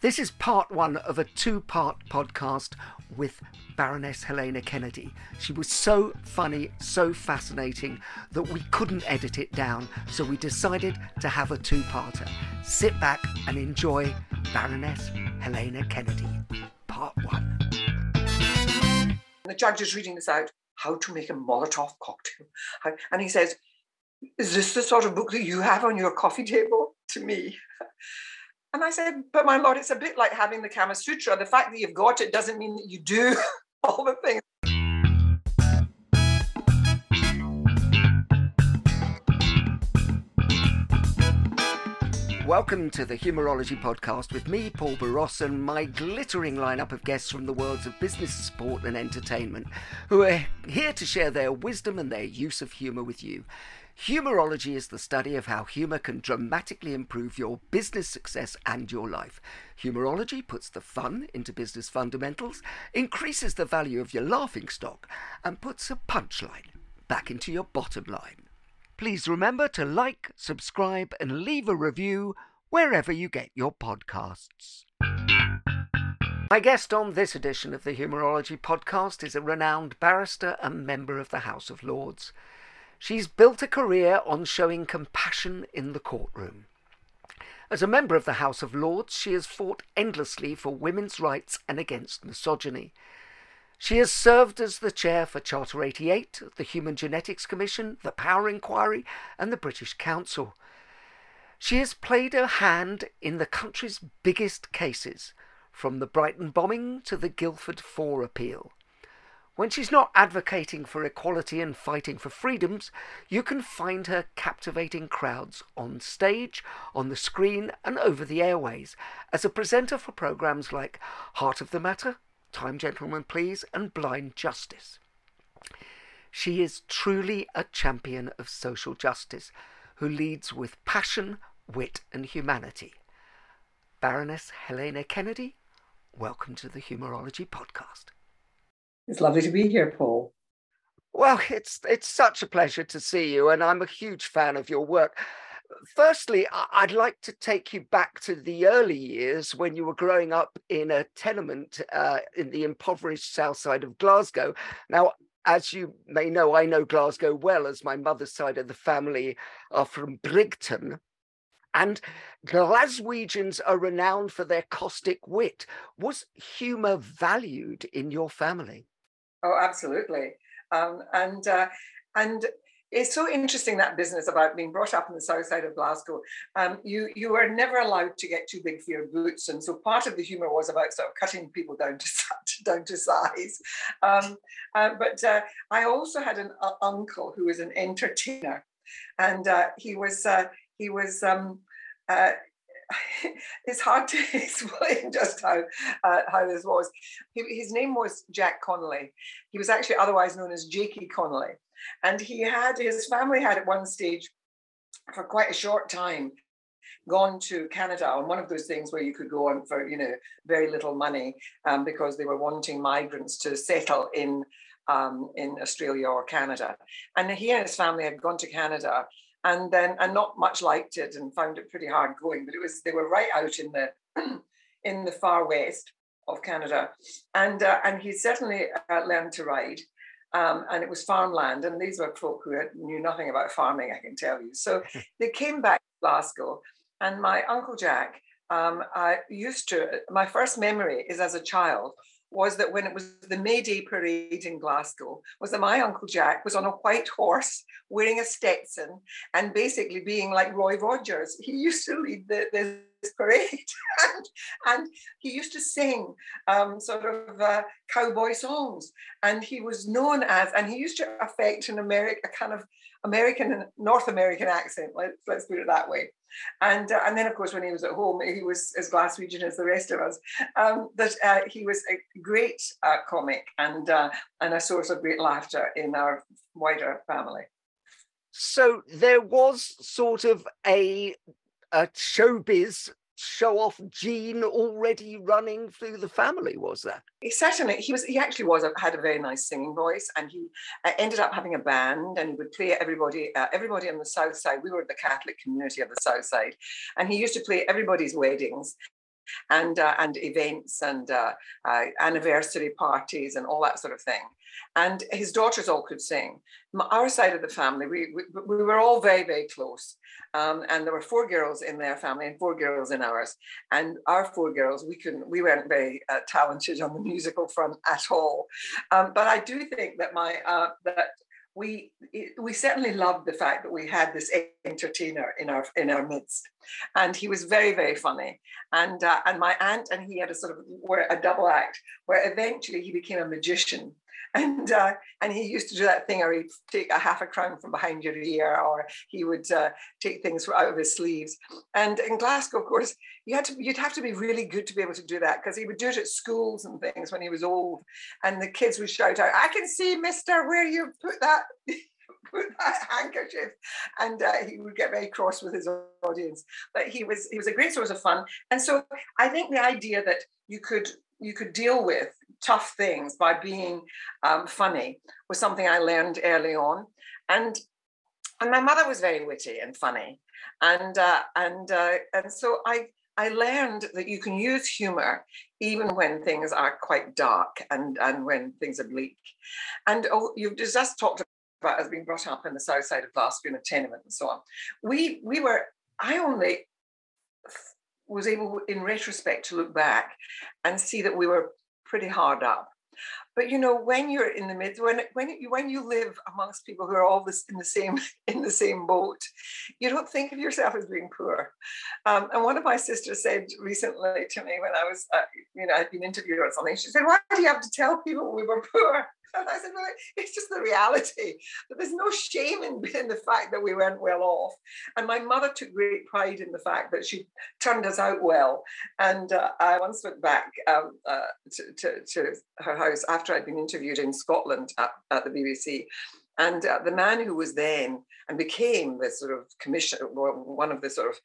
This is part one of a two part podcast with Baroness Helena Kennedy. She was so funny, so fascinating that we couldn't edit it down, so we decided to have a two parter. Sit back and enjoy Baroness Helena Kennedy, part one. The judge is reading this out how to make a Molotov cocktail. And he says, Is this the sort of book that you have on your coffee table? To me. And I said, But my lord, it's a bit like having the Kama Sutra. The fact that you've got it doesn't mean that you do all the things. Welcome to the Humourology Podcast with me, Paul Boross, and my glittering lineup of guests from the worlds of business, sport, and entertainment, who are here to share their wisdom and their use of humour with you. Humourology is the study of how humour can dramatically improve your business success and your life. Humourology puts the fun into business fundamentals, increases the value of your laughing stock, and puts a punchline back into your bottom line. Please remember to like, subscribe, and leave a review wherever you get your podcasts. My guest on this edition of the Humourology podcast is a renowned barrister and member of the House of Lords. She's built a career on showing compassion in the courtroom. As a member of the House of Lords, she has fought endlessly for women's rights and against misogyny. She has served as the chair for Charter 88, the Human Genetics Commission, the Power Inquiry, and the British Council. She has played a hand in the country's biggest cases, from the Brighton bombing to the Guildford 4 appeal. When she's not advocating for equality and fighting for freedoms, you can find her captivating crowds on stage, on the screen, and over the airways as a presenter for programs like Heart of the Matter, Time Gentlemen Please, and Blind Justice. She is truly a champion of social justice who leads with passion, wit, and humanity. Baroness Helena Kennedy, welcome to the Humourology Podcast. It's lovely to be here, Paul. Well, it's it's such a pleasure to see you, and I'm a huge fan of your work. Firstly, I'd like to take you back to the early years when you were growing up in a tenement uh, in the impoverished south side of Glasgow. Now, as you may know, I know Glasgow well, as my mother's side of the family are from Bridgeton. And Glaswegians are renowned for their caustic wit. Was humour valued in your family? Oh, absolutely. Um, and uh, and it's so interesting that business about being brought up in the south side of Glasgow. Um, you you were never allowed to get too big for your boots, and so part of the humour was about sort of cutting people down to down to size. Um, uh, but uh, I also had an uh, uncle who was an entertainer, and uh, he was uh, he was. Um, uh, it's hard to explain just how uh, how this was. He, his name was Jack Connolly. He was actually otherwise known as Jakey Connolly, and he had his family had at one stage for quite a short time gone to Canada on one of those things where you could go on for you know very little money um, because they were wanting migrants to settle in um, in Australia or Canada, and he and his family had gone to Canada and then and not much liked it and found it pretty hard going. But it was they were right out in the in the far west of Canada, and uh, and he certainly uh, learned to ride. Um, and it was farmland, and these were folk who had, knew nothing about farming, I can tell you. So they came back to Glasgow, And my Uncle Jack, um, I used to, my first memory is as a child was that when it was the May Day parade in Glasgow, was that my Uncle Jack was on a white horse wearing a Stetson and basically being like Roy Rogers. He used to lead the, this parade and, and he used to sing um, sort of uh, cowboy songs. And he was known as, and he used to affect an American, a kind of American, and North American accent, let's, let's put it that way. And, uh, and then, of course, when he was at home, he was as Glaswegian as the rest of us. Um, but uh, he was a great uh, comic and, uh, and a source of great laughter in our wider family. So there was sort of a, a showbiz show off gene already running through the family was that he certainly he was he actually was had a very nice singing voice and he uh, ended up having a band and he would play everybody uh, everybody on the south side. We were the catholic community of the south side and he used to play everybody's weddings and uh, and events and uh, uh, anniversary parties and all that sort of thing. And his daughters all could sing. Our side of the family, we, we, we were all very, very close. Um, and there were four girls in their family and four girls in ours. And our four girls, we couldn't, we weren't very uh, talented on the musical front at all. Um, but I do think that my uh, that we we certainly loved the fact that we had this entertainer in our in our midst, and he was very very funny. And uh, and my aunt and he had a sort of were a double act where eventually he became a magician and uh, and he used to do that thing, or he'd take a half a crown from behind your ear, or he would uh, take things out of his sleeves. And in Glasgow, of course, you had to you'd have to be really good to be able to do that because he would do it at schools and things when he was old, and the kids would shout out, "I can see, Mister, where you put that." put that handkerchief and uh, he would get very cross with his audience but he was he was a great source of fun and so i think the idea that you could you could deal with tough things by being um, funny was something I learned early on, and and my mother was very witty and funny, and uh, and uh, and so I I learned that you can use humor even when things are quite dark and and when things are bleak, and oh, you've just talked about as being brought up in the south side of Glasgow in a tenement and so on. We we were I only was able in retrospect to look back and see that we were pretty hard up. But you know, when you're in the midst, when when you, when you live amongst people who are all this in the same in the same boat, you don't think of yourself as being poor. Um, and one of my sisters said recently to me when I was, uh, you know, I'd been interviewed or something. She said, "Why do you have to tell people we were poor?" And I said, well, it's just the reality. But there's no shame in, in the fact that we weren't well off. And my mother took great pride in the fact that she turned us out well. And uh, I once went back um, uh, to, to, to, her house after I'd been interviewed in Scotland at, at the BBC. And uh, the man who was then and became the sort of commissioner, one of the sort of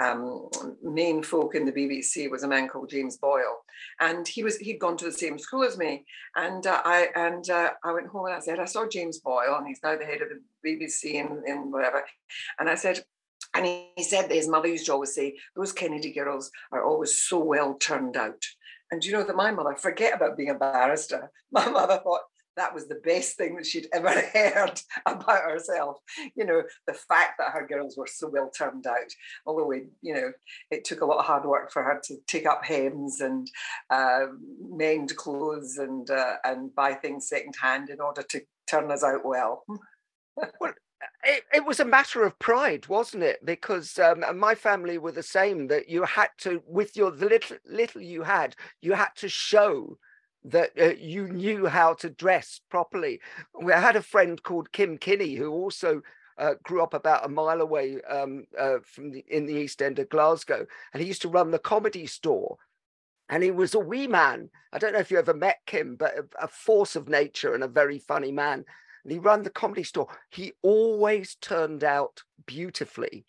um, main folk in the BBC was a man called James Boyle, and he was he'd gone to the same school as me, and uh, I and uh, I went home and I said I saw James Boyle, and he's now the head of the BBC and in whatever, and I said. And he said that his mother used to always say, Those Kennedy girls are always so well turned out. And you know that my mother, forget about being a barrister. My mother thought, that was the best thing that she'd ever heard about herself. You know, the fact that her girls were so well turned out. Although we, you know, it took a lot of hard work for her to take up hems and uh, mend clothes and uh, and buy things secondhand in order to turn us out well. well, it, it, was a matter of pride, wasn't it? Because um, my family were the same. That you had to, with your the little little you had, you had to show that uh, you knew how to dress properly. We had a friend called Kim Kinnie who also uh, grew up about a mile away um, uh, from the, in the East End of Glasgow, and he used to run the comedy store. And he was a wee man. I don't know if you ever met Kim, but a, a force of nature and a very funny man. And he ran the comedy store. He always turned out beautifully,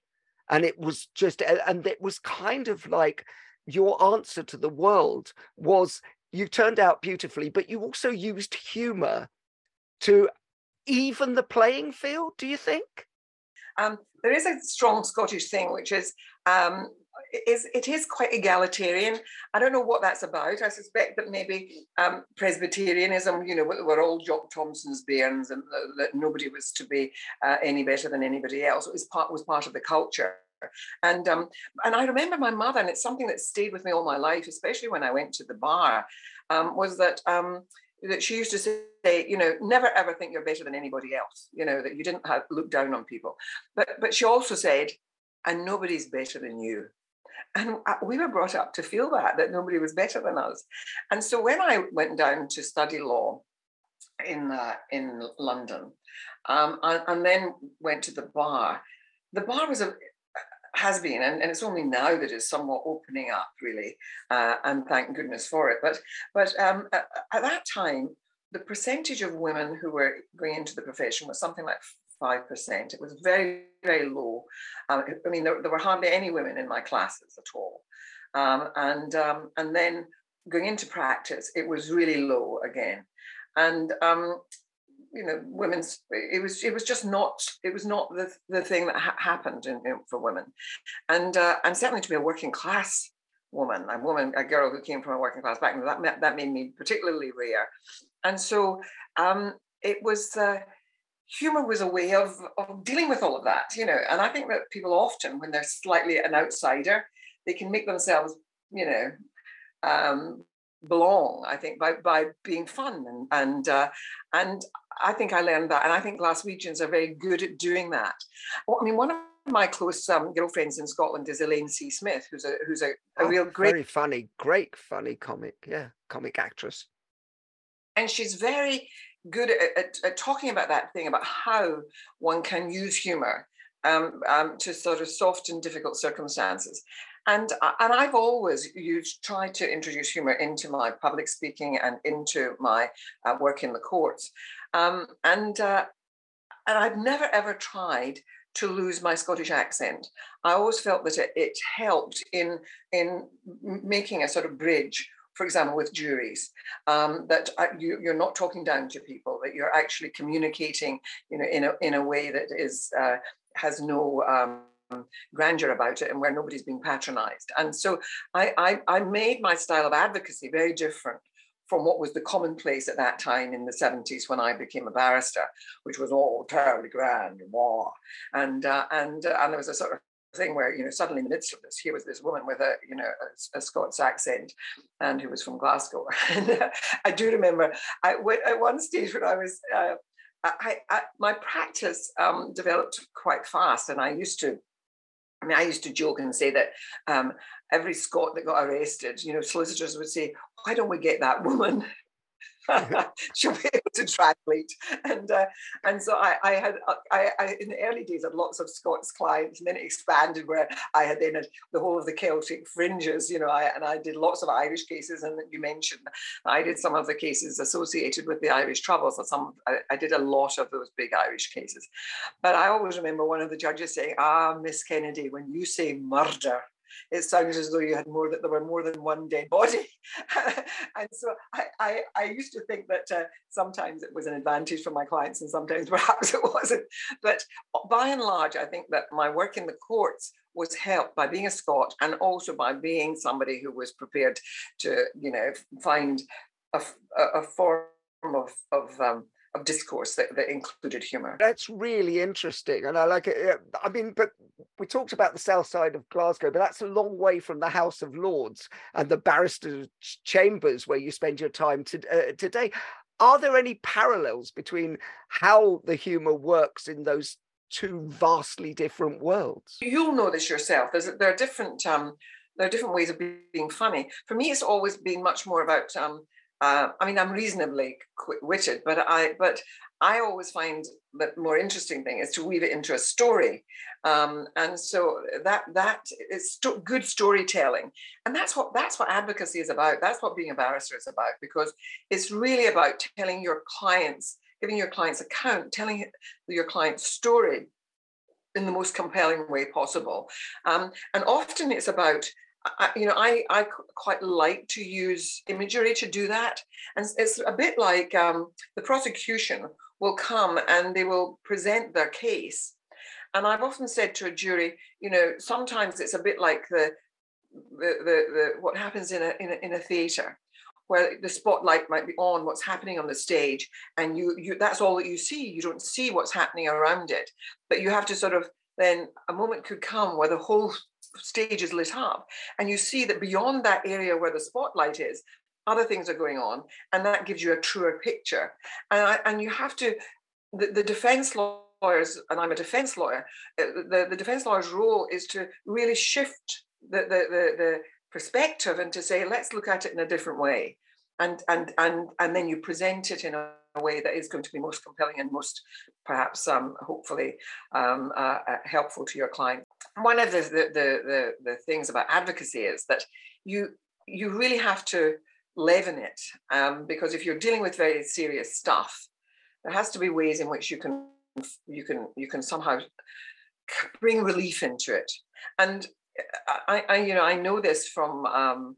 and it was just, and it was kind of like your answer to the world was you turned out beautifully, but you also used humor to even the playing field, do you think? Um, there is a strong Scottish thing, which is um, is it is quite egalitarian. I don't know what that's about. I suspect that maybe um, Presbyterianism, you know, we're all Jock Thomson's bairns, and that nobody was to be uh, any better than anybody else. It was part was part of the culture. And um, and I remember my mother, and it's something that stayed with me all my life, especially when I went to the bar, um, was that um, that she used to say, you know, never ever think you're better than anybody else. You know that you didn't have, look down on people. But but she also said, and nobody's better than you. And uh, we were brought up to feel that that nobody was better than us. And so when I went down to study law in uh, in London, um, and, and then went to the bar, the bar was a has been, and, and it's only now that it's somewhat opening up, really, uh, and thank goodness for it. But but um, at, at, that time, the percentage of women who were going into the profession was something like five percent. It was very very low. Um, I mean, there, there, were hardly any women in my classes at all, um, and um, and then going into practice, it was really low again, and um, you know women's it was it was just not it was not the, the thing that ha- happened in, in, for women. And uh, and certainly to be a working class woman a woman a girl who came from a working class background that that made me particularly rare. And so um, it was uh, humor was a way of, of dealing with all of that you know. And i think that people often when they're slightly an outsider they can make themselves you know um, belong i think by by being fun and and uh, and i think i learned that and i think glaswegians are very good at doing that. Well, i mean one of my close um, girlfriends in scotland is elaine c. Smith who's a who's a, a oh, real great very funny great funny comic yeah comic actress. And she's very good at, at, at talking about that thing about how one can use humor um, um, to sort of soften difficult circumstances. And and I've always used tried to introduce humor into my public speaking and into my uh, work in the courts, um, and uh, and I've never ever tried to lose my Scottish accent. I always felt that it, it helped in in making a sort of bridge for example, with juries, um, that you, are not talking down to people, that you're actually communicating, you know, in a in a way that is uh, has no um, grandeur about it and where nobody's being patronized. And so I, I, I made my style of advocacy very different from what was the commonplace at that time in the 70s when I became a barrister, which was all terribly grand and war. And, uh, and, uh, and there was a sort of thing where you know suddenly in the midst of this here was this woman with a you know a, a Scots accent and who was from Glasgow uh, I do remember I at one stage when I was uh, I, I, my practice um, developed quite fast and I used to I mean, I used to joke and say that um, every Scot that got arrested, you know, solicitors would say, "Why don't we get that woman?" she'll be able to translate. And uh, and so I, I had uh, I, I, in the early days had lots of Scots clients, and then it expanded where I had then the whole of the Celtic fringes, you know, I, and I did lots of Irish cases. And you mentioned I did some of the cases associated with the Irish Troubles. So some I, I did a lot of those big Irish cases. But I always remember one of the judges saying, "Ah, Miss Kennedy, when you say murder." It sounds as though you had more that there were more than one dead body. and so I, I, I, used to think that uh, sometimes it was an advantage for my clients and sometimes perhaps it wasn't. But by and large, I think that my work in the courts was helped by being a Scot and also by being somebody who was prepared to, you know, find a, a form of, of um, of discourse that, that included humor. That's really interesting. And I like it. I mean, but we talked about the south side of Glasgow, but that's a long way from the House of Lords and the barristers' chambers where you spend your time to, uh, today. Are there any parallels between how the humor works in those two vastly different worlds? You'll know this yourself. There's, there are different. Um, there are different ways of being funny. For me, it's always been much more about um, uh, I mean, I'm reasonably quick-witted, but I but I always find the more interesting thing is to weave it into a story, um, and so that that is st- good storytelling, and that's what that's what advocacy is about. That's what being a barrister is about because it's really about telling your clients, giving your clients account, telling your client's story in the most compelling way possible, um, and often it's about I, you know, I, I quite like to use imagery to do that. And it's a bit like um, the prosecution will come and they will present their case. And I've often said to a jury, you know, sometimes it's a bit like the, the, the, the what happens in a, in a, in a theatre where the spotlight might be on what's happening on the stage and you you that's all that you see you don't see what's happening around it but you have to sort of then a moment could come where the whole stage is lit up and you see that beyond that area where the spotlight is other things are going on and that gives you a truer picture. And, I, and you have to the, the defense lawyers and i'm a defense lawyer uh, the, the defense lawyer's role is to really shift the, the, the, the perspective and to say let's look at it in a different way and and and and then you present it in a way that is going to be most compelling and most perhaps um, hopefully um, uh, uh, helpful to your client. One of the the, the the the things about advocacy is that you you really have to leaven it um, because if you're dealing with very serious stuff there has to be ways in which you can you can you can somehow bring relief into it. And I, I you know i know this from um,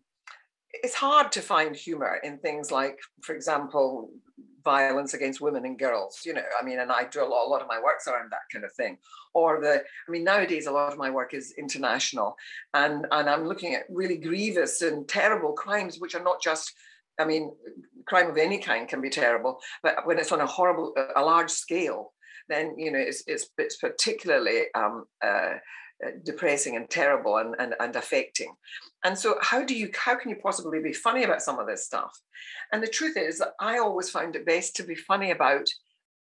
it's hard to find humor in things like for example violence against women and girls you know i mean and i do a lot, a lot of my works around that kind of thing. Or the i mean nowadays a lot of my work is international and and i'm looking at really grievous and terrible crimes which are not just i mean crime of any kind can be terrible but when it's on a horrible a large scale then you know it's it's, it's particularly um, uh, depressing and terrible and, and, and affecting. And so how do you how can you possibly be funny about some of this stuff? And the truth is that I always found it best to be funny about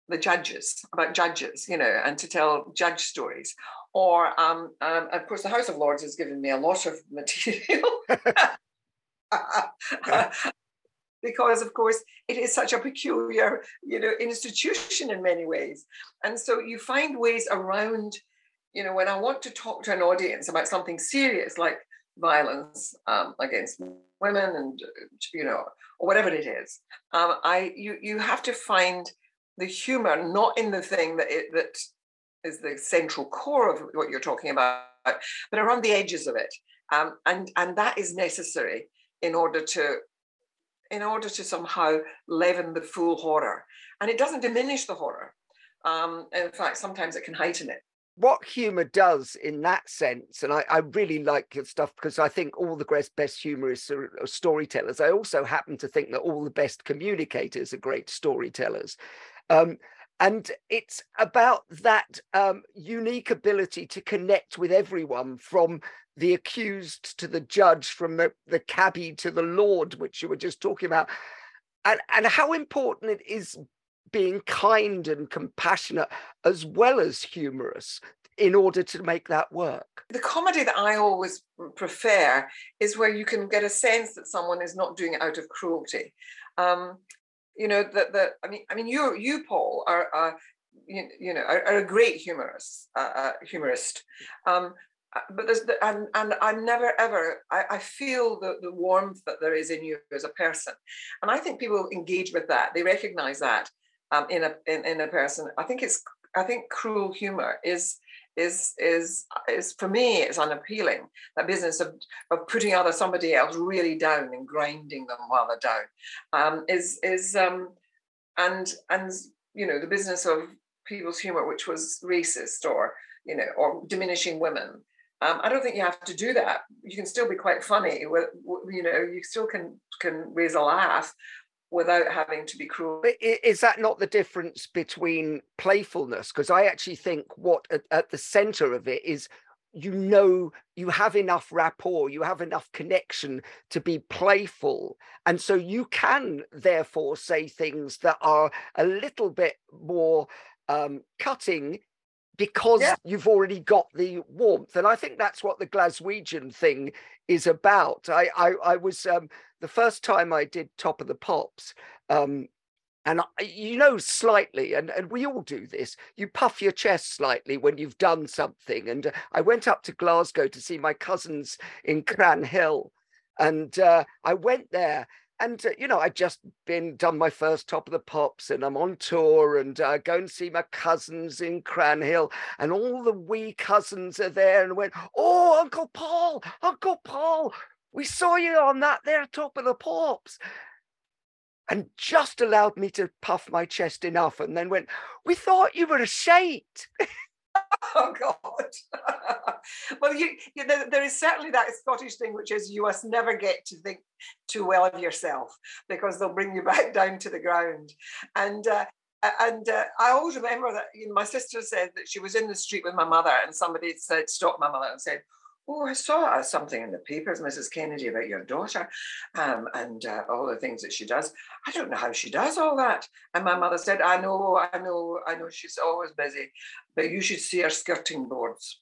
the judges, about judges, you know, and to tell judge stories. Or um, um, of course the House of Lords has given me a lot of material. because of course it is such a peculiar you know institution in many ways and so you find ways around you know, when I want to talk to an audience about something serious like violence um, against women and you know or whatever it is, um, I you you have to find the humor not in the thing that it, that is the central core of what you're talking about, but around the edges of it, um, and and that is necessary in order to in order to somehow leaven the full horror, and it doesn't diminish the horror. Um, in fact, sometimes it can heighten it what humor does in that sense, and I, I really like your stuff because I think all the best, humorists are, are, storytellers. I also happen to think that all the best communicators are great storytellers. Um, and it's about that um, unique ability to connect with everyone from the accused to the judge, from the, the cabbie to the lord, which you were just talking about. And, and how important it is being kind and compassionate as well as humorous in order to make that work. The comedy that I always prefer is where you can get a sense that someone is not doing it out of cruelty. Um, you know that the I mean I mean you you Paul are, are you, you know are, are, a great humorist uh, uh, humorist. Um, uh, but there's the, and and I never ever I, I feel the the warmth that there is in you as a person, and I think people engage with that. They recognize that um, in a in, in a person. I think it's I think cruel humor is is is is for me it's unappealing. That business of of putting other somebody else really down and grinding them while they're down um, is is um, and and you know the business of people's humor, which was racist or you know or diminishing women. Um, I don't think you have to do that. You can still be quite funny. You know, you still can can raise a laugh without having to be cruel. But is that not the difference between playfulness? Because I actually think what at, at the center of it is you know you have enough rapport you have enough connection to be playful and so you can therefore say things that are a little bit more um, cutting because yeah. you've already got the warmth and i think that's what the glaswegian thing is about i i, I was um, the first time I did Top of the Pops, um, and I, you know slightly, and, and we all do this, you puff your chest slightly when you've done something. And uh, I went up to Glasgow to see my cousins in Cranhill, and uh, I went there. And uh, you know, I'd just been done my first top of the pops, and I'm on tour, and uh, go and see my cousins in Cranhill, and all the wee cousins are there, and went, "Oh, Uncle Paul, Uncle Paul, we saw you on that there top of the pops. And just allowed me to puff my chest enough and then went, We thought you were a shite. oh God. well, you, you there, is certainly that Scottish thing, which is you must never get to think too well of yourself because they'll bring you back down to the ground. And uh, and uh, I always remember that you know, my sister said that she was in the street with my mother, and somebody said, "Stop, my mother and said, Oh, I saw something in the papers, Mrs. Kennedy, about your daughter um, and uh, all the things that she does. I don't know how she does all that. And my mother said, I know, I know, I know she's always busy, but you should see her skirting boards.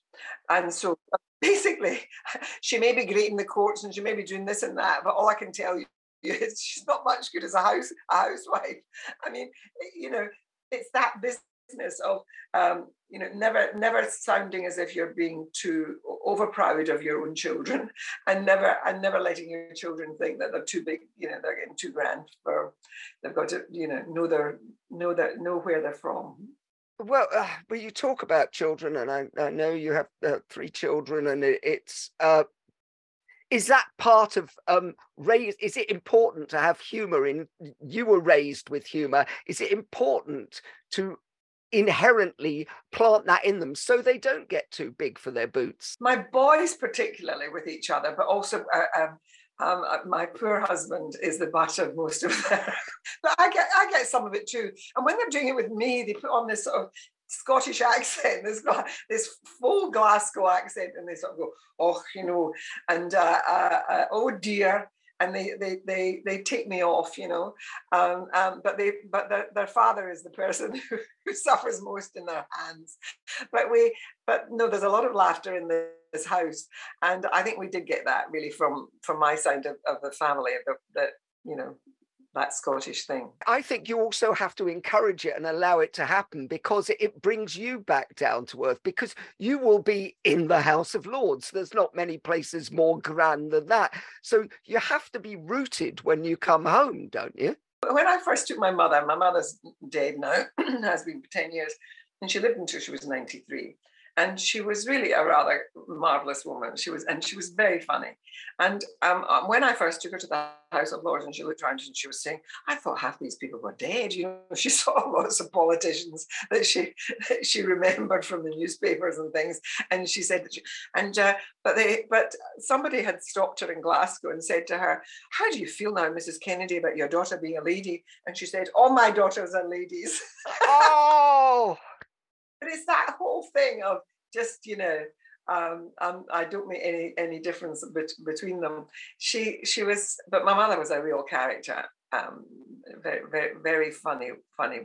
And so basically, she may be great in the courts and she may be doing this and that, but all I can tell you is she's not much good as a house a housewife. I mean, you know, it's that business business of um, you know never never sounding as if you're being too over proud of your own children and never and never letting your children think that they're too big you know they're getting too grand for they've got to you know know their know that know where they're from. Well uh, but you talk about children and i, I know you have uh, three children and it, it's uh, is that part of um raise is it important to have humor in you were raised with humor. Is it important to inherently plant that in them so they don't get too big for their boots. My boys, particularly with each other, but also uh, um, um, uh, my poor husband is the butt of most of them. but I get I get some of it too. And when they're doing it with me, they put on this sort of Scottish accent, this this full Glasgow accent, and they sort of go, "Oh, you know," and uh, uh, uh, "Oh dear," and they they they they take me off, you know. Um, um, but they but their, their father is the person who, who suffers most in their hands. But we but no, there's a lot of laughter in this house, and I think we did get that really from from my side of, of the family that you know that Scottish thing. I think you also have to encourage it and allow it to happen because it brings you back down to earth because you will be in the House of Lords. There's not many places more grand than that. So you have to be rooted when you come home, don't you? When I first took my mother, my mother's dead now, has been for 10 years, and she lived until she was 93 and she was really a rather marvelous woman. She was, and she was very funny. And um, uh, when I first took her to the House of Lords, and she looked around and she was saying, "I thought half these people were dead." You know, she saw lots of politicians that she that she remembered from the newspapers and things. And she said that, she, and uh, but they, but somebody had stopped her in Glasgow and said to her, "How do you feel now, Mrs. Kennedy, about your daughter being a lady?" And she said, "All my daughters are ladies." Oh. But it's that whole thing of just, you know, um, um, I don't make any any difference bet- between them. She she was, but my mother was a real character. Um, very very very funny funny.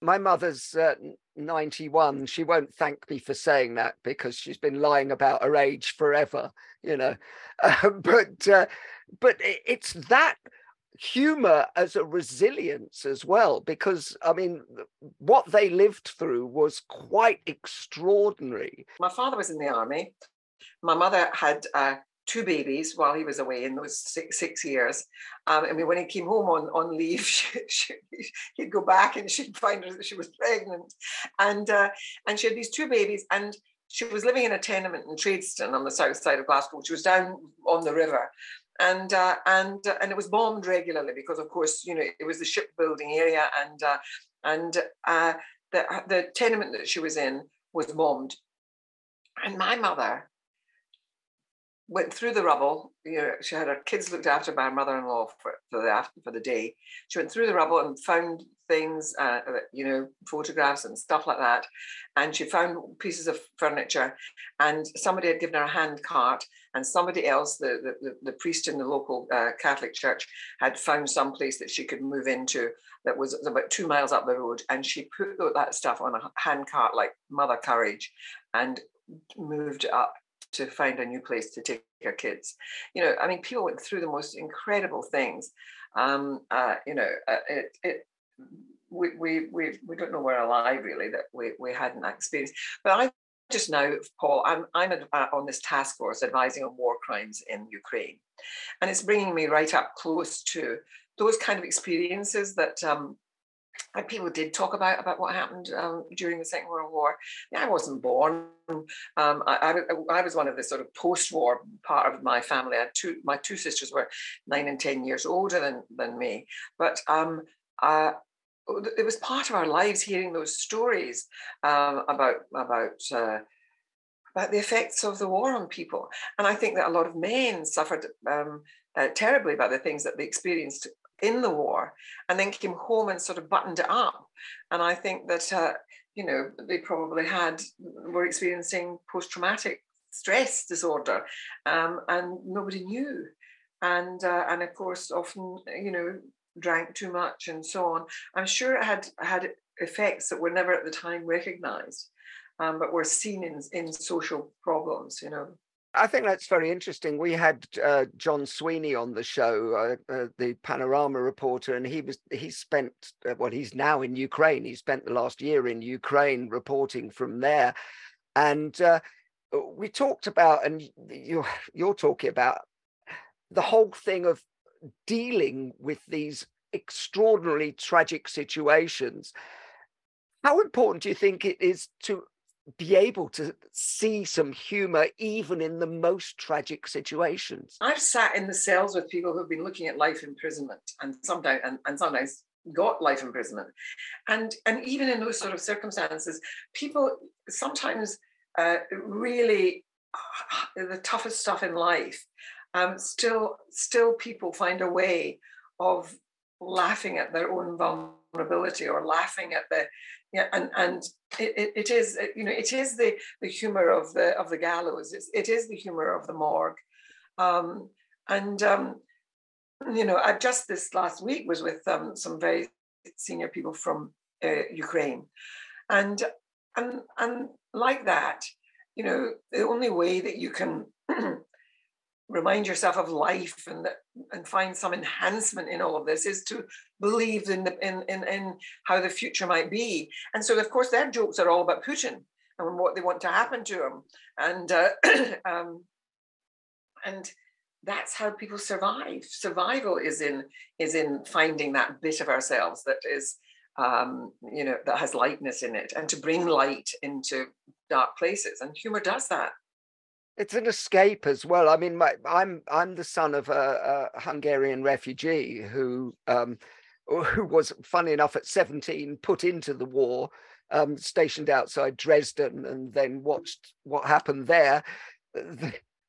My mother's uh, 91 she won't thank me for saying that because she's been lying about her age forever you know. Uh, but uh, but it's that humor as a resilience as well because i mean what they lived through was quite extraordinary. My father was in the army. My mother had uh, two babies while he was away in those six, six years. Um, I mean, when he came home on, on leave, she, she, he'd go back and she'd find her that she was pregnant. And, uh, and she had these two babies. And she was living in a tenement in Tradeston on the south side of Glasgow. which was down on the river. And uh, and uh, and it was bombed regularly because, of course, you know it was the shipbuilding area, and uh, and uh, the the tenement that she was in was bombed. And my mother went through the rubble. You know, she had her kids looked after by her mother-in-law for, for the after, for the day. She went through the rubble and found things, uh, you know, photographs and stuff like that. And she found pieces of furniture, and somebody had given her a hand cart, and somebody else, the the, the priest in the local uh, Catholic church, had found some place that she could move into that was about two miles up the road, and she put that stuff on a hand cart like Mother Courage, and moved up to find a new place to take our kids. You know, I mean, people went through the most incredible things. Um, uh, you know, uh, it, it we, we, we, we don't know we're alive really that we, we hadn't that experience. But I just now, Paul, I'm, I'm uh, on this task force advising on war crimes in Ukraine. And it's bringing me right up close to those kind of experiences that um, and people did talk about about what happened um, during the Second World War. Yeah, I wasn't born. Um, I, I, I, was one of the sort of post-war part of my family. I had two. My two sisters were nine and ten years older than than me, but um, uh, it was part of our lives hearing those stories um, about about. Uh, about the effects of the war on people, and I think that a lot of men suffered um, uh, terribly by the things that they experienced in the war and then came home and sort of buttoned it up. And I think that, uh, you know, they probably had, were experiencing post traumatic stress disorder um, and nobody knew. And, uh, and of course, often, you know, drank too much and so on. I'm sure it had, had effects that were never at the time recognized. Um, but were seen in, in social problems, you know. I think that's very interesting. We had uh, John Sweeney on the show, uh, uh, the Panorama reporter, and he was he spent uh, well, he's now in Ukraine. He spent the last year in Ukraine reporting from there, and uh, we talked about, and you're you're talking about the whole thing of dealing with these extraordinarily tragic situations. How important do you think it is to be able to see some humor even in the most tragic situations. I've sat in the cells with people who've been looking at life imprisonment and sometimes and, and sometimes got life imprisonment. And and even in those sort of circumstances, people sometimes uh, really the toughest stuff in life, um, still still people find a way of laughing at their own vulnerability or laughing at the yeah and and it, it is you know it is the the humor of the of the gallows. It's, it is the humor of the morgue. Um, and um, you know i just this last week was with um, some very senior people from uh, ukraine. And and and like that you know the only way that you can remind yourself of life and and find some enhancement in all of this is to believe in the in, in in how the future might be. And so of course their jokes are all about putin and what they want to happen to him. And uh, um, and that's how people survive. Survival is in is in finding that bit of ourselves that is um, you know that has lightness in it and to bring light into dark places. And humor does that it's an escape as well. I mean, my, I'm I'm the son of a, a Hungarian refugee who um, who was, funny enough, at 17 put into the war, um, stationed outside Dresden, and then watched what happened there.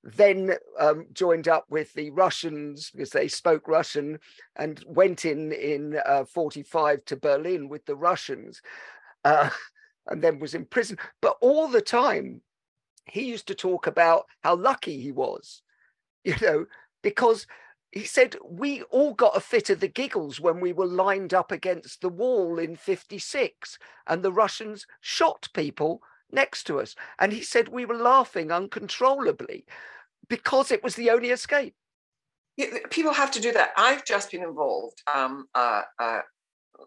Then um, joined up with the Russians because they spoke Russian, and went in in uh, 45 to Berlin with the Russians, uh, and then was in prison. But all the time, he used to talk about how lucky he was, you know, because he said we all got a fit of the giggles when we were lined up against the wall in 56 and the Russians shot people next to us. And he said we were laughing uncontrollably because it was the only escape. People have to do that. I've just been involved um, uh, uh,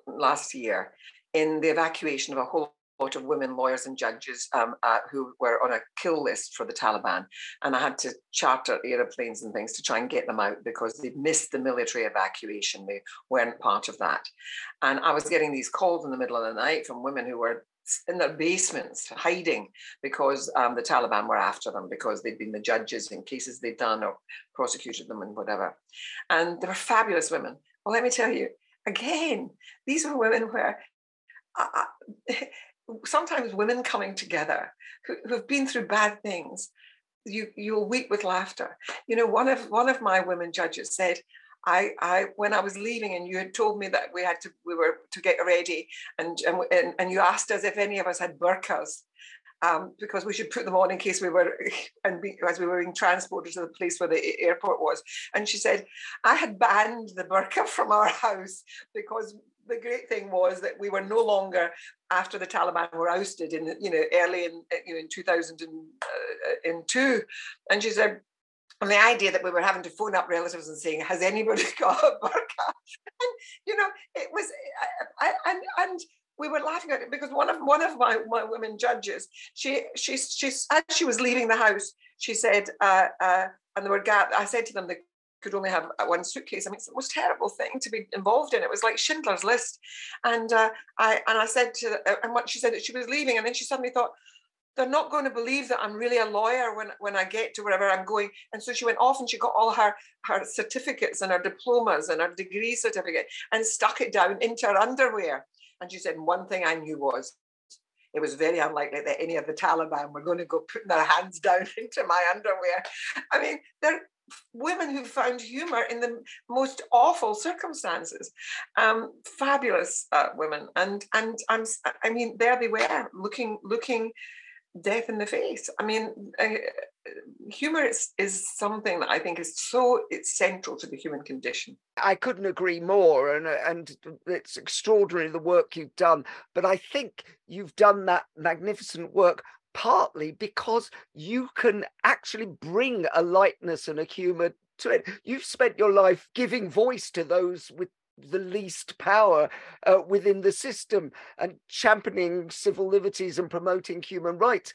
last year in the evacuation of a whole of women lawyers and judges um, uh, who were on a kill list for the Taliban. And I had to charter aeroplanes and things to try and get them out because they missed the military evacuation. They weren't part of that. And I was getting these calls in the middle of the night from women who were in their basements hiding because um, the Taliban were after them because they'd been the judges in cases they'd done or prosecuted them and whatever. And they were fabulous women. Well, let me tell you, again, these were women where uh, sometimes women coming together who, have been through bad things, you you'll weep with laughter. You know, one of one of my women judges said, I, I when I was leaving and you had told me that we had to we were to get ready and and, and you asked us if any of us had burqas um, because we should put them on in case we were and be, as we were being transported to the place where the airport was and she said I had banned the burqa from our house because the great thing was that we were no longer after the Taliban were ousted in you know early in you know in 2002 uh, and she said and the idea that we were having to phone up relatives and saying has anybody got a burqa and you know it was I, I, and and we were laughing at it because one of one of my, my women judges she she she as she was leaving the house she said uh, uh, and there were gaps I said to them they could only have one suitcase. I mean, it's the most terrible thing to be involved in. It was like Schindler's List, and uh, I and I said to uh, and what she said that she was leaving, and then she suddenly thought they're not going to believe that I'm really a lawyer when when I get to wherever I'm going. And so she went off and she got all her her certificates and her diplomas and her degree certificate and stuck it down into her underwear. And she said one thing I knew was it was very unlikely that any of the Taliban were going to go putting their hands down into my underwear. I mean, they're women who found humor in the most awful circumstances. Um, fabulous uh, women, and and I'm I mean there they were looking looking death in the face. I mean, uh, humor is, is something that I think is so it's central to the human condition. I couldn't agree more, and and it's extraordinary the work you've done. But I think you've done that magnificent work partly because you can actually bring a lightness and a humor to it. You've spent your life giving voice to those with the least power uh, within the system and championing civil liberties and promoting human rights.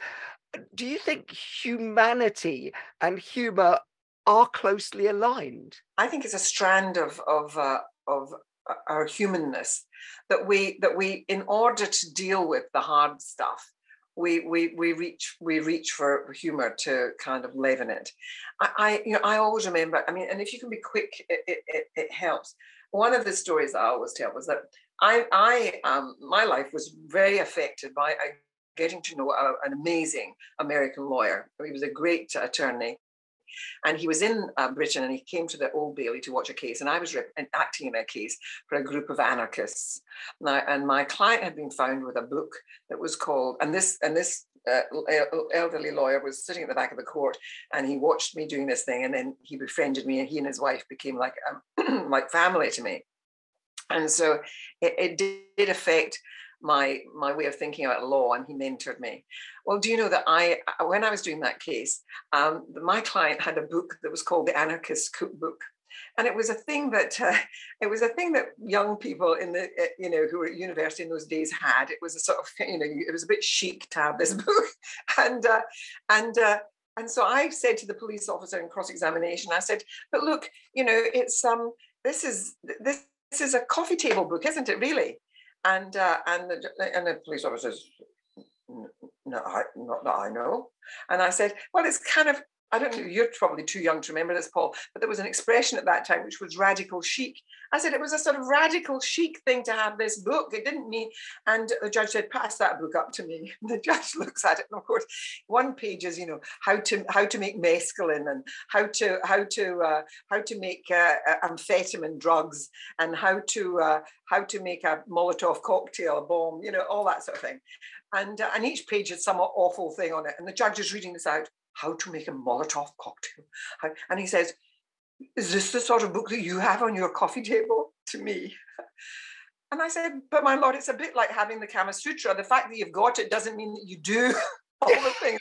Do you think humanity and humor are closely aligned? I think it's a strand of of uh, of uh, our humanness that we that we in order to deal with the hard stuff we we we reach we reach for humor to kind of leaven it. I, I you know I always remember. I mean, and if you can be quick, it, it, it helps. One of the stories I always tell was that I I um my life was very affected by uh, getting to know a, an amazing American lawyer. He was a great attorney, and he was in uh, Britain and he came to the Old Bailey to watch a case. And I was rep- acting in a case for a group of anarchists. Now, and my client had been found with a book that was called, and this, and this uh, elderly lawyer was sitting at the back of the court and he watched me doing this thing and then he befriended me and he and his wife became like um, like family to me and so it, it did affect my my way of thinking about law and he mentored me well do you know that i when i was doing that case um, my client had a book that was called the anarchist cookbook and it was a thing that uh, it was a thing that young people in the uh, you know who were at university in those days had it was a sort of you know it was a bit chic to have this book and uh, and uh, and so I said to the police officer in cross examination, I said, "But look, you know, it's um, this is this, this is a coffee table book, isn't it? Really?" And uh, and the, and the police officer says, "No, I, not that I know." And I said, "Well, it's kind of I don't know, you're probably too young to remember this, Paul, but there was an expression at that time which was radical chic. I said it was a sort of radical chic thing to have this book. It didn't mean, and the judge said, pass that book up to me. And the judge looks at it, and of course, one page is, you know, how to how to make mescaline and how to how to uh, how to make uh, uh amphetamine drugs and how to uh, how to make a Molotov cocktail, a bomb, you know, all that sort of thing. And uh, and each page had some awful thing on it. And the judge is reading this out how to make a Molotov cocktail. And he says, Is this the sort of book that you have on your coffee table? To me. And I said, But my Lord, it's a bit like having the Kama Sutra. The fact that you've got it doesn't mean that you do all the things.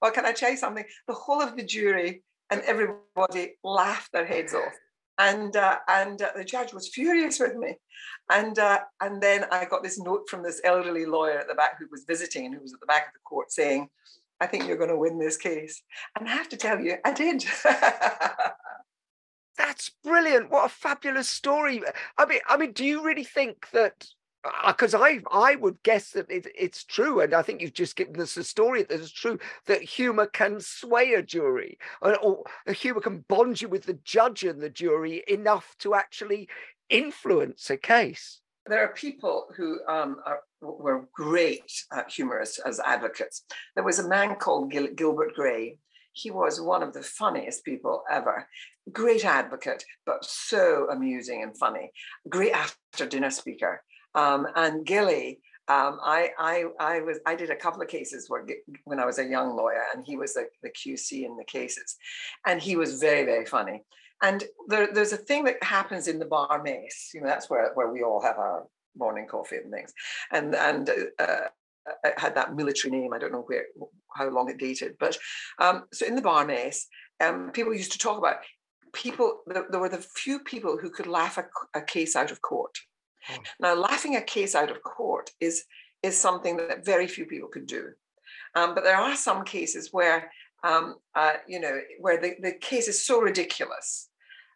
Well, can I tell you something? The whole of the jury and everybody laughed their heads off and uh, and uh, the judge was furious with me, and uh, and then I got this note from this elderly lawyer at the back who was visiting and who was at the back of the court saying, "I think you're going to win this case," and I have to tell you, I did. That's brilliant! What a fabulous story. I mean, I mean, do you really think that because uh, I I would guess that it, it's true, and I think you've just given us a story that is true that humour can sway a jury, or, or humour can bond you with the judge and the jury enough to actually influence a case. There are people who um, are, were great humorists as advocates. There was a man called Gil- Gilbert Gray. He was one of the funniest people ever. Great advocate, but so amusing and funny. Great after dinner speaker. Um, and Gilly, um, I, I, I was I did a couple of cases where when I was a young lawyer, and he was the, the QC in the cases, and he was very very funny. And there, there's a thing that happens in the bar mess. You know, that's where where we all have our morning coffee and things. And and uh, it had that military name. I don't know where how long it dated, but um, so in the bar mess, um, people used to talk about people. There were the few people who could laugh a, a case out of court. Mm. Now, laughing a case out of court is, is something that very few people could do. Um, but there are some cases where, um, uh, you know, where the, the case is so ridiculous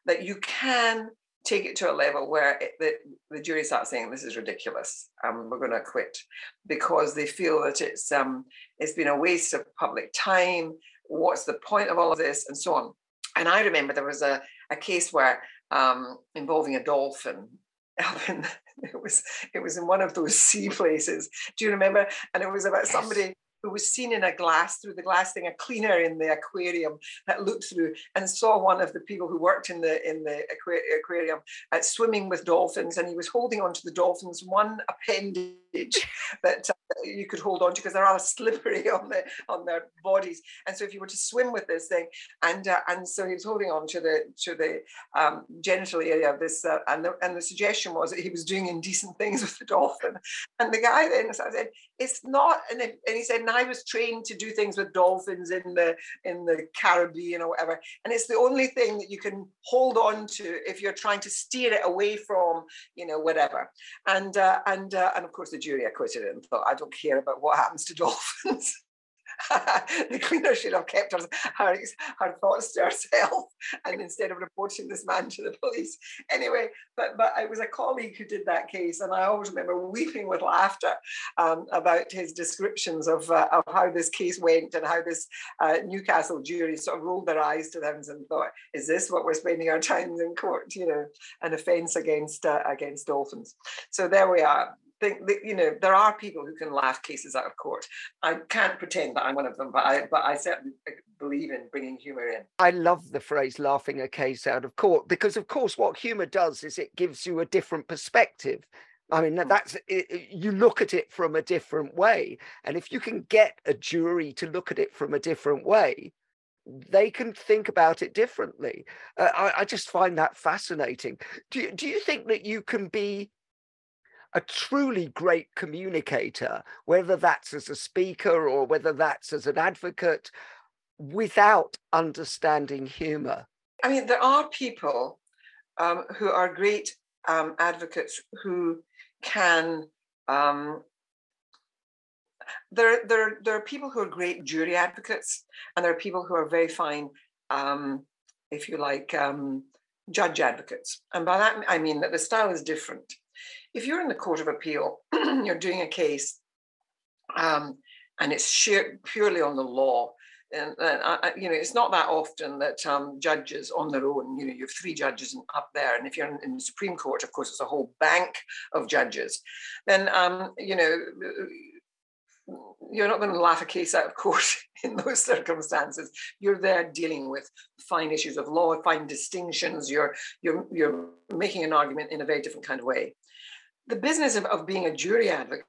that you can take it to a level where it, the, the jury starts saying this is ridiculous. Um, we're going to quit because they feel that it's um, it's been a waste of public time. What's the point of all of this? And so on. And i remember there was a, a case where um, involving a dolphin. In, it was it was in one of those sea places. Do you remember? And it was about somebody who was seen in a glass through the glass thing, a cleaner in the aquarium that looked through and saw one of the people who worked in the in the aquarium uh, swimming with dolphins, and he was holding onto the dolphins one appendage that uh, you could hold on to because they're all slippery on the on their bodies. And so if you were to swim with this thing, and uh, and so he was holding on to the to the um, genital area of this, uh, and the and the suggestion was that he was doing indecent things with the dolphin. And the guy then said, "It's not," and, and he said I was trained to do things with dolphins in the in the Caribbean or whatever, and it's the only thing that you can hold on to if you're trying to steer it away from, you know, whatever. And uh, and uh, and of course the jury acquitted it and thought, I don't care about what happens to dolphins. the cleaner should have kept her, her, her thoughts to herself and instead of reporting this man to the police. Anyway, but but it was a colleague who did that case, and I always remember weeping with laughter um, about his descriptions of, uh, of how this case went and how this uh, Newcastle jury sort of rolled their eyes to them and thought, "Is this what we're spending our time in court? You know, an offence against uh, against dolphins." So there we are think that you know there are people who can laugh cases out of court. I can't pretend that I'm one of them, but I but I certainly believe in bringing humour in. I love the phrase "laughing a case out of court" because, of course, what humour does is it gives you a different perspective. I mean, hmm. that's it, you look at it from a different way, and if you can get a jury to look at it from a different way, they can think about it differently. Uh, I, I, just find that fascinating. Do you, do you think that you can be a truly great communicator, whether that's as a speaker or whether that's as an advocate, without understanding humor? I mean, there are people um, who are great um, advocates who can. Um, there, there, there are people who are great jury advocates, and there are people who are very fine, um, if you like, um, judge advocates. And by that I mean that the style is different if you're in the Court of Appeal, you're doing a case um, and it's sheer, purely on the law, and, and I, you know it's not that often that um, judges on their own you know you have three judges up there and if you're in, in the supreme court of course it's a whole bank of judges then um, you know you're not going to laugh a case out of court in those circumstances. You're there dealing with fine issues of law, fine distinctions. You're you're you're making an argument in a very different kind of way the business of, of being a jury advocate,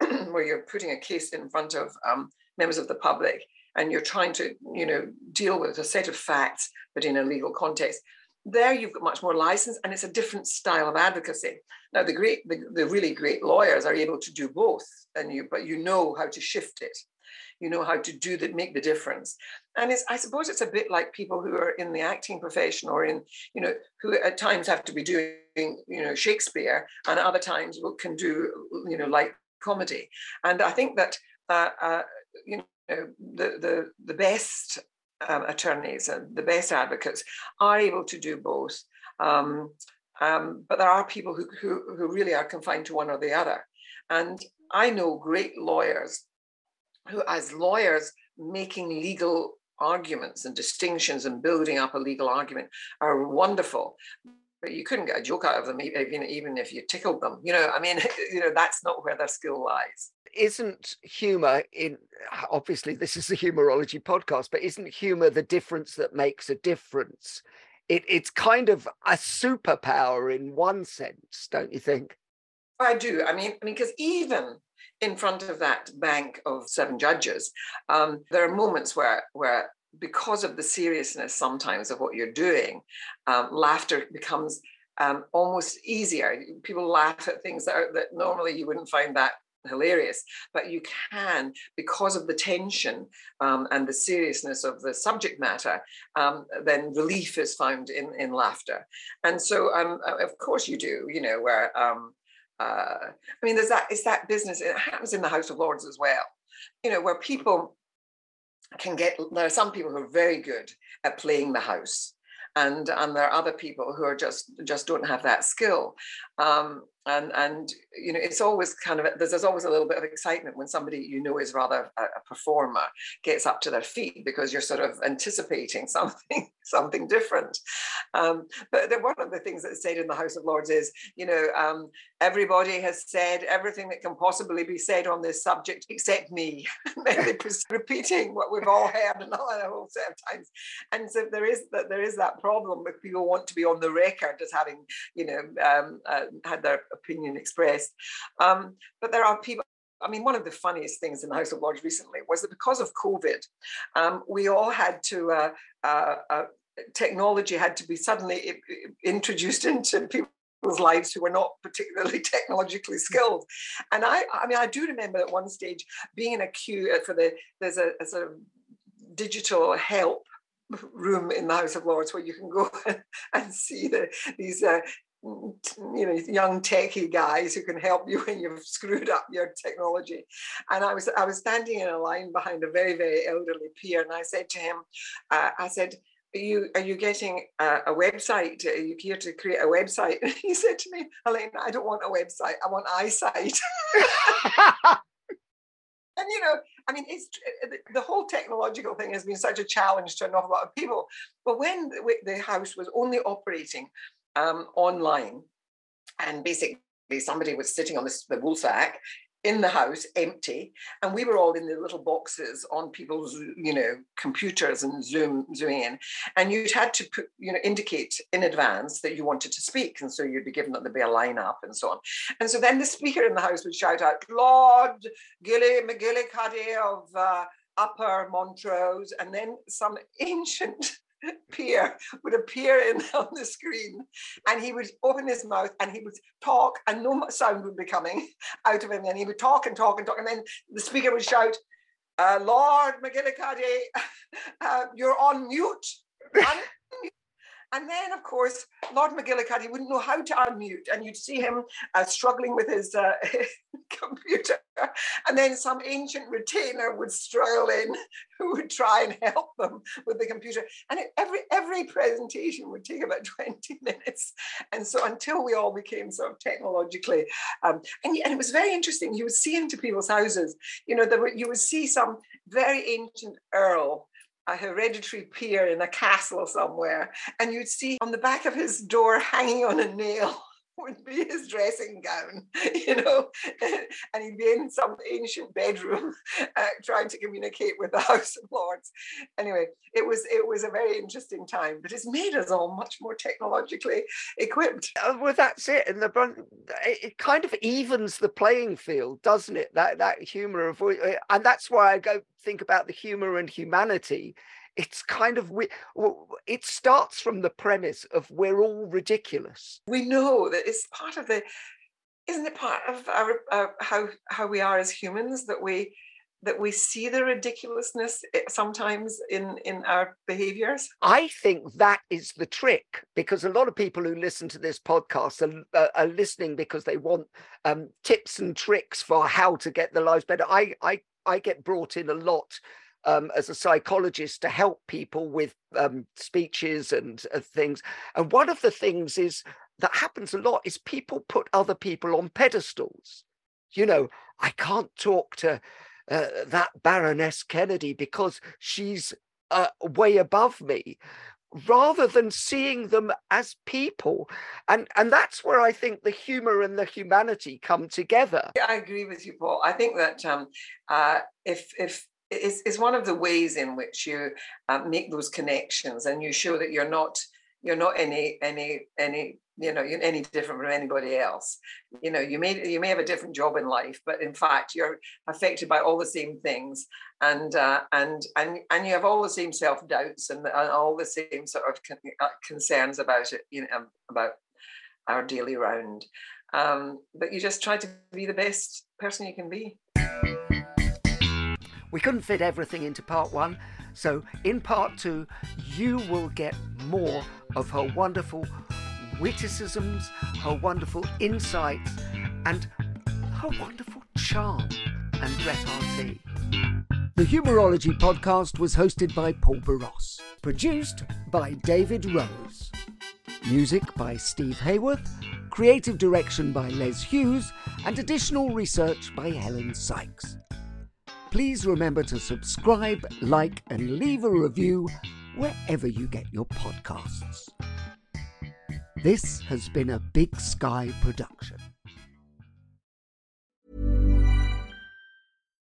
where you're putting a case in front of um, members of the public and you're trying to, you know, deal with a set of facts, but in a legal context, there you've got much more license and it's a different style of advocacy. Now, the great, the, the really great lawyers are able to do both, and you, but you know how to shift it. You know how to do that make the difference. And it's i suppose it's a bit like people who are in the acting profession or in you know who at times have to be doing you know shakespeare and other times can do you know like comedy. And i think that uh, uh, you know the the the best um, attorneys and the best advocates are able to do both. Um, um, but there are people who, who, who really are confined to one or the other. And i know great lawyers who as lawyers making legal arguments and distinctions and building up a legal argument are wonderful. But you couldn't get a joke out of them even, even if you tickled them you know i mean you know that's not where their skill lies. Isn't humor in obviously this is a Humourology podcast but isn't humor the difference that makes a difference? It, it's kind of a superpower in one sense don't you think? I do. I mean i mean because even in front of that bank of seven judges, um, there are moments where where because of the seriousness sometimes of what you're doing, um, laughter becomes um, almost easier. People laugh at things that, are, that normally you wouldn't find that hilarious, but you can, because of the tension um, and the seriousness of the subject matter, um, then relief is found in, in laughter. And so, um, of course, you do, you know, where um, uh, I mean, there's that, it's that business, it happens in the House of Lords as well, you know, where people can get, there are some people who are very good at playing the house. And, and there are other people who are just just don't have that skill um, and and you know it's always kind of there's, there's always a little bit of excitement when somebody you know is rather a, a, performer gets up to their feet because you're sort of anticipating something something different. Um, but one of the things that's said in the house of lords is you know um, everybody has said everything that can possibly be said on this subject except me. Maybe repeating what we've all heard a whole set of times. And so there is that there is that problem if people want to be on the record as having you know um, uh, had their opinion expressed. Um, but there are people. I mean, one of the funniest things in the House of Lords recently was that because of COVID, um, we all had to. Uh, uh, uh, technology had to be suddenly introduced into people's lives who were not particularly technologically skilled. And I, I mean, I do remember at one stage being in a queue uh, for the there's a, a sort of digital help room in the House of Lords where you can go and see the, these uh, you know young techie guys who can help you when you've screwed up your technology. And i was i was standing in a line behind a very very elderly peer and i said to him uh, i said are you are you getting a, a, website? Are you here to create a website? And he said to me helena i don't want a website. I want eyesight. And you know i mean it's the whole technological thing has been such a challenge to an awful lot of people. But when the house was only operating um, online, and basically somebody was sitting on this, the woolsack in the house, empty, and we were all in the little boxes on people's, you know, computers and Zoom zooming in, and you'd had to put, you know, indicate in advance that you wanted to speak, and so you'd be given that there'd be a line up and so on, and so then the speaker in the house would shout out, "Lord Gilly McGillicuddy of." Uh, Upper Montrose, and then some ancient peer would appear in on the screen. And he would open his mouth and he would talk and no sound would be coming out of him. And he would talk and talk and talk. And then the speaker would shout uh, lord mcgillicuddy uh, you're on mute and then, of course, Lord McGillicuddy wouldn't know how to unmute, and you'd see him uh, struggling with his uh, computer. And then some ancient retainer would stroll in who would try and help them with the computer. And it, every every presentation would take about 20 minutes. And so until we all became sort of technologically, um, and, and it was very interesting. You would see into people's houses, you know, there were, you would see some very ancient earl a hereditary peer in a castle somewhere, and you'd see on the back of his door hanging on a nail would be his dressing gown, you know, and he'd be in some ancient bedroom uh, trying to communicate with the House of Lords. Anyway, it was it was a very interesting time, but it's made us all much more technologically equipped. Uh, well, that's it, and the it kind of evens the playing field, doesn't it? That that humor of, and that's why I go think about the humor and humanity it's kind of it starts from the premise of we're all ridiculous. We know that it's part of the isn't it part of our, uh, how how we are as humans that we that we see the ridiculousness eh, sometimes in in our behaviors? I think that is the trick because a lot of people who listen to this podcast are, uh, are listening because they want um, tips and tricks for how to get their lives better. I i i get brought in a lot um, as a psychologist to help people with um, speeches and uh, things. And one of the things is that happens a lot is people put other people on pedestals. You know i can't talk to uh, that Baroness Kennedy because she's uh, way above me rather than seeing them as people. And and that's where i think the humor and the humanity come together. I agree with you paul. I think that um, uh, if if it's, it's one of the ways in which you uh, make those connections and you show that you're not you're not any any any you know you're any different from anybody else. You know you may you may have a different job in life but in fact you're affected by all the same things and uh, and and and you have all the same self doubts and, and, all the same sort of con- uh, concerns about it you know about our daily round. Um, but you just try to be the best person you can be we couldn't fit everything into part one so in part two you will get more of her wonderful witticisms, her wonderful insights, and her wonderful charm and repartee. The Humourology podcast was hosted by Paul Boross, produced by David Rose, music by Steve Hayworth, creative direction by Les Hughes, and additional research by Helen Sykes. Please remember to subscribe, like, and leave a review wherever you get your podcasts. This has been a Big Sky production.